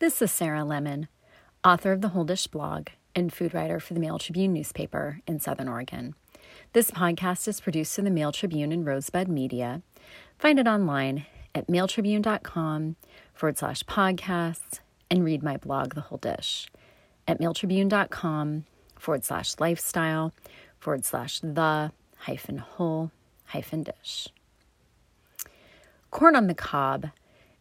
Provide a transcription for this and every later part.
This is Sarah Lemon, author of the Whole Dish blog and food writer for the Mail Tribune newspaper in Southern Oregon. This podcast is produced in the Mail Tribune and Rosebud Media. Find it online at mailtribune.com forward slash podcasts and read my blog, The Whole Dish, at mailtribune.com forward slash lifestyle forward slash the hyphen whole hyphen dish. Corn on the cob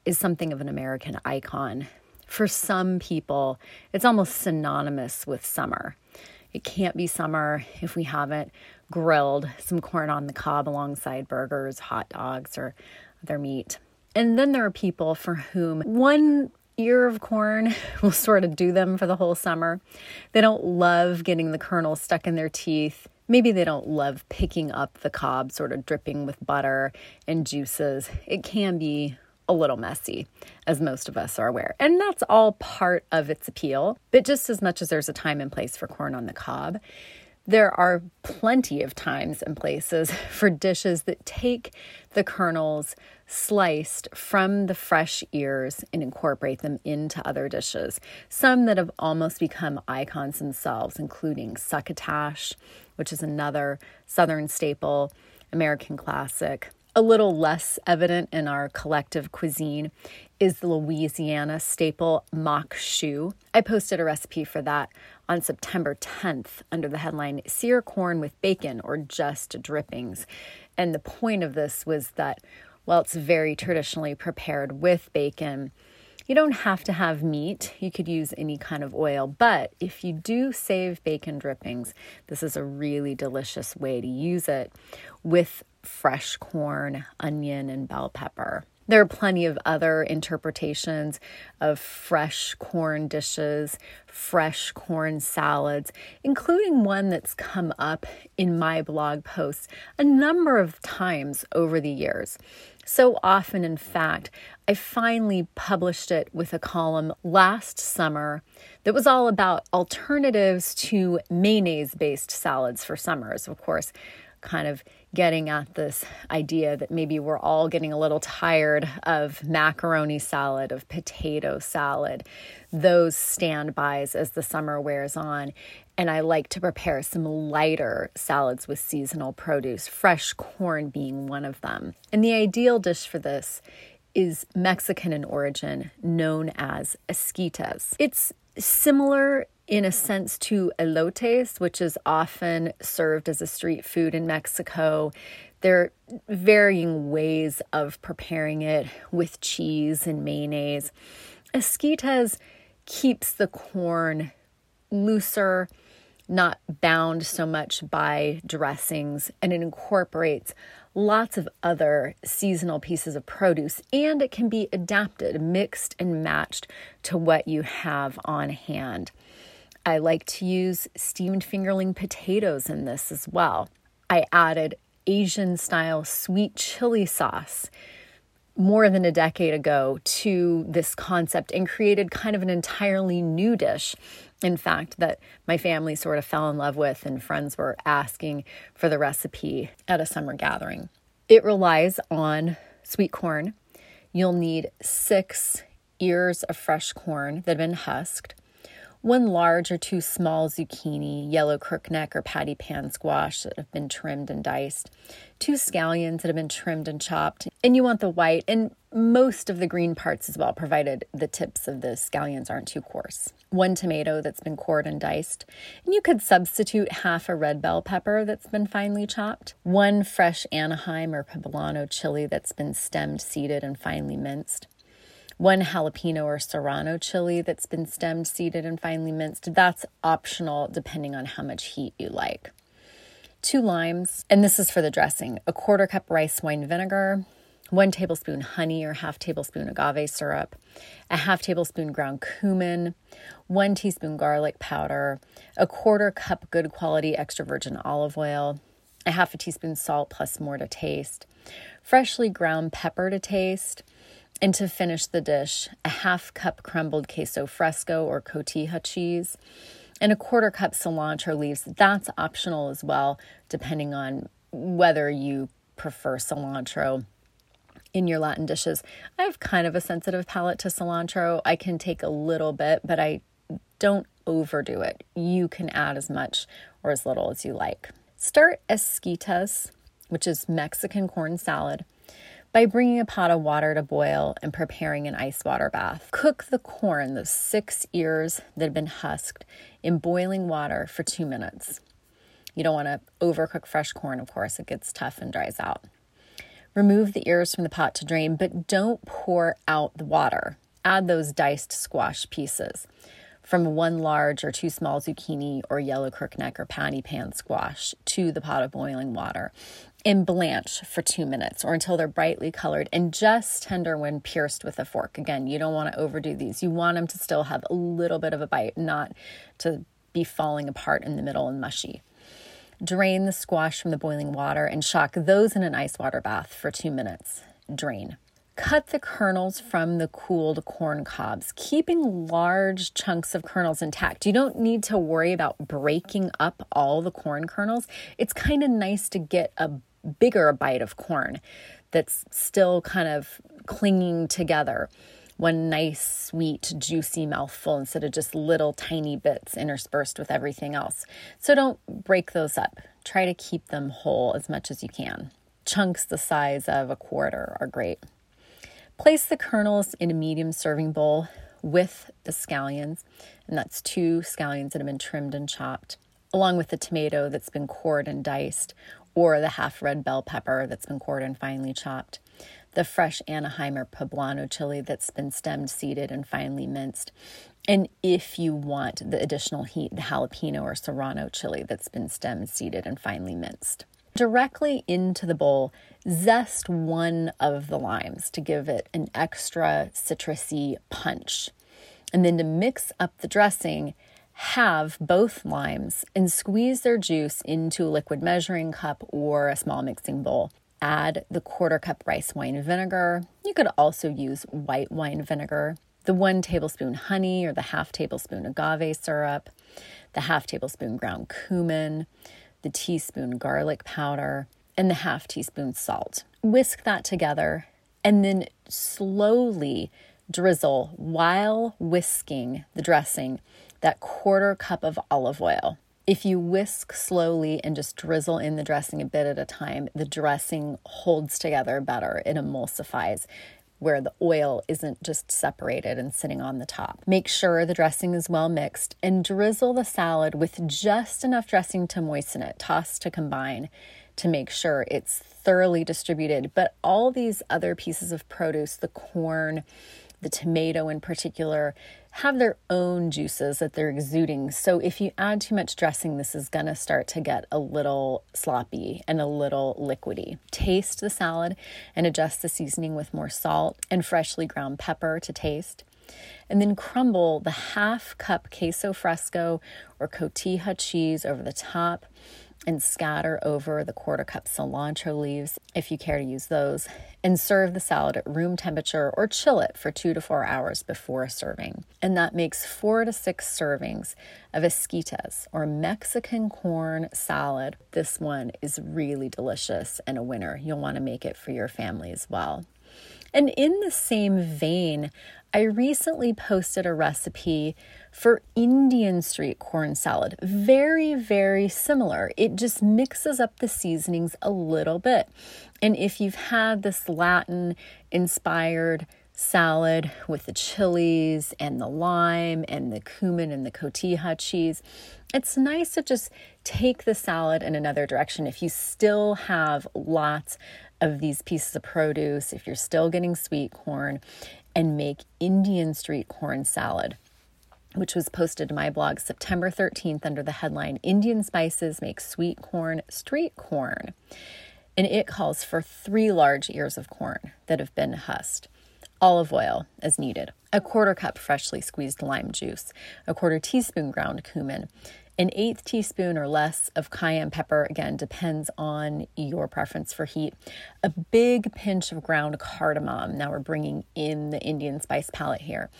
is something of an American icon for some people, it's almost synonymous with summer. It can't be summer if we haven't grilled some corn on the cob alongside burgers, hot dogs, or other meat. And then there are people for whom one ear of corn will sort of do them for the whole summer. They don't love getting the kernel stuck in their teeth. Maybe they don't love picking up the cob, sort of dripping with butter and juices. It can be a little messy, as most of us are aware. And that's all part of its appeal. But just as much as there's a time and place for corn on the cob, there are plenty of times and places for dishes that take the kernels sliced from the fresh ears and incorporate them into other dishes. Some that have almost become icons themselves, including succotash, which is another Southern staple, American classic, a little less evident in our collective cuisine is the Louisiana staple maque choux. I posted a recipe for that on September 10th under the headline Sear Corn with Bacon or Just Drippings. And the point of this was that, while it's very traditionally prepared with bacon. You don't have to have meat. You could use any kind of oil. But if you do save bacon drippings, this is a really delicious way to use it with fresh corn, onion, and bell pepper. There are plenty of other interpretations of fresh corn dishes, fresh corn salads, including one that's come up in my blog posts a number of times over the years. So often, in fact, I finally published it with a column last summer that was all about alternatives to mayonnaise based salads for summers. Of course, kind of getting at this idea that maybe we're all getting a little tired of macaroni salad, of potato salad, those standbys as the summer wears on. And I like to prepare some lighter salads with seasonal produce, fresh corn being one of them. And the ideal dish for this is Mexican in origin, known as esquites. It's similar in a sense to elotes, which is often served as a street food in Mexico. There are varying ways of preparing it with cheese and mayonnaise. Esquites keeps the corn looser, not bound so much by dressings, and it incorporates lots of other seasonal pieces of produce, and it can be adapted, mixed, and matched to what you have on hand. I like to use steamed fingerling potatoes in this as well. I added Asian style sweet chili sauce more than a decade ago to this concept and created kind of an entirely new dish. In fact, that my family sort of fell in love with, and friends were asking for the recipe at a summer gathering. It relies on sweet corn. You'll need six ears of fresh corn that have been husked one large or two small zucchini, yellow crookneck or patty pan squash that have been trimmed and diced, two scallions that have been trimmed and chopped, and you want the white and most of the green parts as well, provided the tips of the scallions aren't too coarse. One tomato that's been cored and diced, and you could substitute half a red bell pepper that's been finely chopped, one fresh Anaheim or poblano chili that's been stemmed, seeded, and finely minced one jalapeno or serrano chili that's been stemmed, seeded, and finely minced. That's optional depending on how much heat you like. Two limes, and this is for the dressing, a quarter cup rice wine vinegar, one tablespoon honey or half tablespoon agave syrup, a half tablespoon ground cumin, one teaspoon garlic powder, a quarter cup good quality extra virgin olive oil, a half a teaspoon salt plus more to taste, freshly ground pepper to taste, and to finish the dish, a half cup crumbled queso fresco or cotija cheese and a quarter cup cilantro leaves. That's optional as well, depending on whether you prefer cilantro in your Latin dishes. I have kind of a sensitive palate to cilantro. I can take a little bit, but I don't overdo it. You can add as much or as little as you like. Start esquitas, which is Mexican corn salad, by bringing a pot of water to boil and preparing an ice water bath. Cook the corn, those six ears that have been husked, in boiling water for two minutes. You don't want to overcook fresh corn, of course, it gets tough and dries out. Remove the ears from the pot to drain, but don't pour out the water. Add those diced squash pieces from one large or two small zucchini or yellow crookneck or patty pan squash to the pot of boiling water and blanch for two minutes or until they're brightly colored and just tender when pierced with a fork. Again, you don't want to overdo these. You want them to still have a little bit of a bite, not to be falling apart in the middle and mushy. Drain the squash from the boiling water and shock those in an ice water bath for two minutes. Drain. Cut the kernels from the cooled corn cobs, keeping large chunks of kernels intact. You don't need to worry about breaking up all the corn kernels. It's kind of nice to get a bigger bite of corn that's still kind of clinging together. One nice, sweet, juicy mouthful instead of just little tiny bits interspersed with everything else. So don't break those up. Try to keep them whole as much as you can. Chunks the size of a quarter are great. Place the kernels in a medium serving bowl with the scallions, and that's two scallions that have been trimmed and chopped, along with the tomato that's been cored and diced, or the half red bell pepper that's been cored and finely chopped, the fresh Anaheim or poblano chili that's been stemmed, seeded, and finely minced. And if you want the additional heat, the jalapeno or serrano chili that's been stemmed, seeded, and finely minced directly into the bowl, zest one of the limes to give it an extra citrusy punch. And then to mix up the dressing, have both limes and squeeze their juice into a liquid measuring cup or a small mixing bowl. Add the quarter cup rice wine vinegar. You could also use white wine vinegar, the one tablespoon honey or the half tablespoon agave syrup, the half tablespoon ground cumin, the teaspoon garlic powder, and the half teaspoon salt. Whisk that together and then slowly drizzle while whisking the dressing that quarter cup of olive oil. If you whisk slowly and just drizzle in the dressing a bit at a time, the dressing holds together better. It emulsifies where the oil isn't just separated and sitting on the top. Make sure the dressing is well mixed and drizzle the salad with just enough dressing to moisten it. Toss to combine to make sure it's thoroughly distributed. But all these other pieces of produce, the corn, the tomato in particular, have their own juices that they're exuding. So if you add too much dressing, this is going to start to get a little sloppy and a little liquidy. Taste the salad and adjust the seasoning with more salt and freshly ground pepper to taste. And then crumble the half cup queso fresco or cotija cheese over the top and scatter over the quarter cup cilantro leaves if you care to use those, and serve the salad at room temperature or chill it for two to four hours before serving. And that makes four to six servings of esquitas or Mexican corn salad. This one is really delicious and a winner. You'll want to make it for your family as well. And in the same vein, I recently posted a recipe for Indian street corn salad. Very, very similar. It just mixes up the seasonings a little bit. And if you've had this Latin inspired salad with the chilies and the lime and the cumin and the cotija cheese, it's nice to just take the salad in another direction. If you still have lots of these pieces of produce, if you're still getting sweet corn, and make Indian street corn salad which was posted to my blog September 13th under the headline Indian Spices Make Sweet Corn Street Corn. And it calls for three large ears of corn that have been husked, olive oil as needed, a quarter cup freshly squeezed lime juice, a quarter teaspoon ground cumin, An eighth teaspoon or less of cayenne pepper, again, depends on your preference for heat. A big pinch of ground cardamom. Now we're bringing in the Indian spice palette here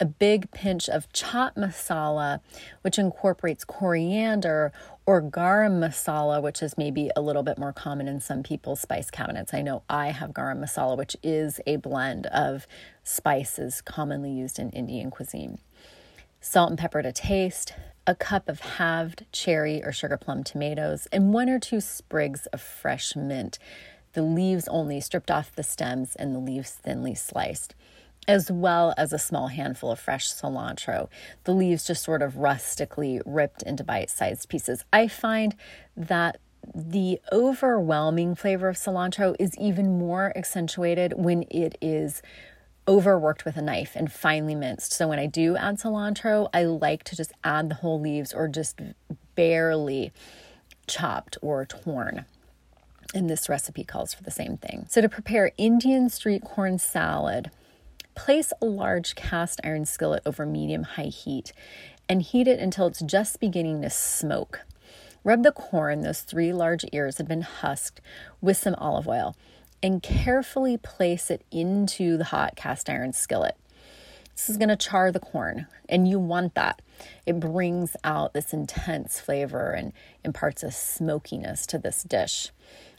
a big pinch of chaat masala, which incorporates coriander, or garam masala, which is maybe a little bit more common in some people's spice cabinets. I know I have garam masala, which is a blend of spices commonly used in Indian cuisine. Salt and pepper to taste, a cup of halved cherry or sugar plum tomatoes, and one or two sprigs of fresh mint. The leaves only stripped off the stems and the leaves thinly sliced as well as a small handful of fresh cilantro. The leaves just sort of rustically ripped into bite sized pieces. I find that the overwhelming flavor of cilantro is even more accentuated when it is overworked with a knife and finely minced. So when I do add cilantro, I like to just add the whole leaves or just barely chopped or torn. And this recipe calls for the same thing. So to prepare Indian street corn salad, Place a large cast iron skillet over medium high heat and heat it until it's just beginning to smoke. Rub the corn, those three large ears had been husked, with some olive oil and carefully place it into the hot cast iron skillet. This is going to char the corn, and you want that. It brings out this intense flavor and imparts a smokiness to this dish.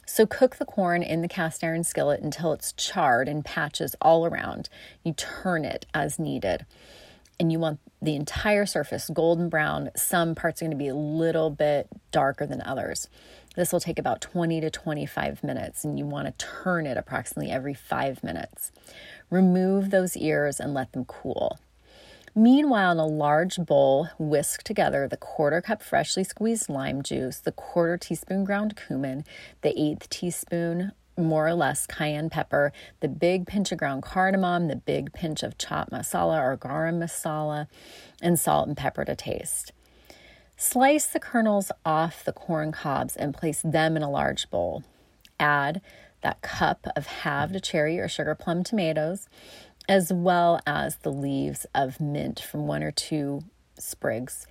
So cook the corn in the cast iron skillet until it's charred in patches all around. You turn it as needed. And you want the entire surface golden brown. Some parts are going to be a little bit darker than others. This will take about 20 to 25 minutes, and you want to turn it approximately every five minutes. Remove those ears and let them cool. Meanwhile, in a large bowl, whisk together the quarter cup freshly squeezed lime juice, the quarter teaspoon ground cumin, the eighth teaspoon more or less cayenne pepper, the big pinch of ground cardamom, the big pinch of chaat masala or garam masala, and salt and pepper to taste. Slice the kernels off the corn cobs and place them in a large bowl. Add that cup of halved cherry or sugar plum tomatoes, as well as the leaves of mint from one or two sprigs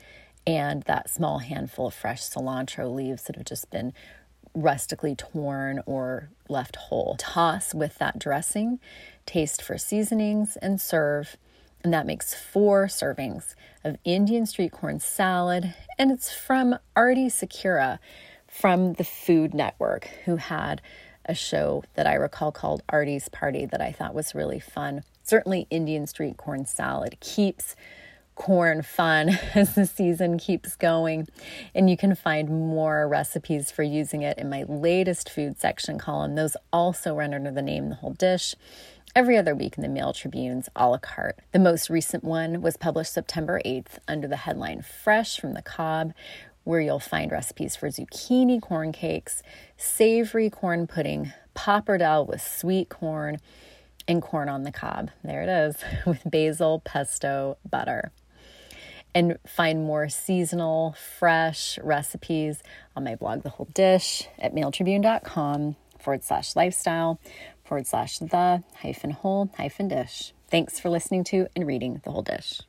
and that small handful of fresh cilantro leaves that have just been rustically torn or left whole. Toss with that dressing, taste for seasonings, and serve. And that makes four servings of Indian street corn salad. And it's from Aarti Sequeira from the Food Network, who had a show that I recall called Aarti's Party that I thought was really fun. Certainly, Indian street corn salad keeps corn fun as the season keeps going. And you can find more recipes for using it in my latest food section column. Those also run under the name The Whole Dish every other week in the Mail Tribune's a la carte. The most recent one was published September 8th under the headline Fresh from the Cob, where you'll find recipes for zucchini corn cakes, savory corn pudding, pappardelle with sweet corn, and corn on the cob. There it is with basil, pesto, butter. And find more seasonal, fresh recipes on my blog, The Whole Dish, at mailtribune.com forward slash lifestyle forward slash the hyphen whole hyphen dish. Thanks for listening to and reading The Whole Dish.